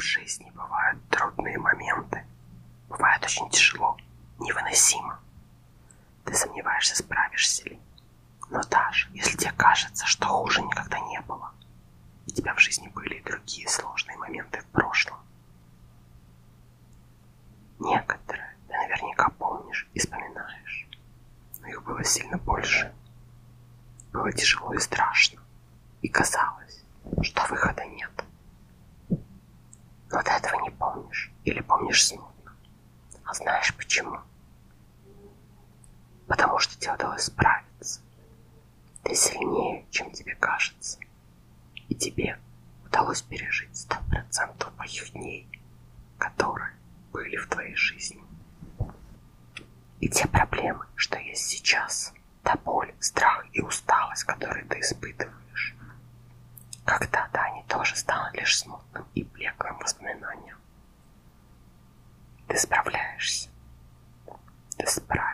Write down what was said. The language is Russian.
В жизни бывают трудные моменты. Бывает очень тяжело, невыносимо. Ты сомневаешься, справишься ли. Но даже если тебе кажется, что хуже никогда не было, у тебя в жизни были и другие сложные моменты в прошлом. Некоторые ты наверняка помнишь и вспоминаешь, но их было сильно больше. Было тяжело и страшно, и казалось, что выхода нет. Но ты этого не помнишь или помнишь смутно. А знаешь почему? Потому что тебе удалось справиться. Ты сильнее, чем тебе кажется. И тебе удалось пережить сто процентов моих дней, которые были в твоей жизни. И те проблемы, что есть сейчас, та боль, страх и усталость, которые ты испытываешь, когда-то они тоже станут лишь смутным и блеклым воспоминанием ты справляешься. Ты справишься.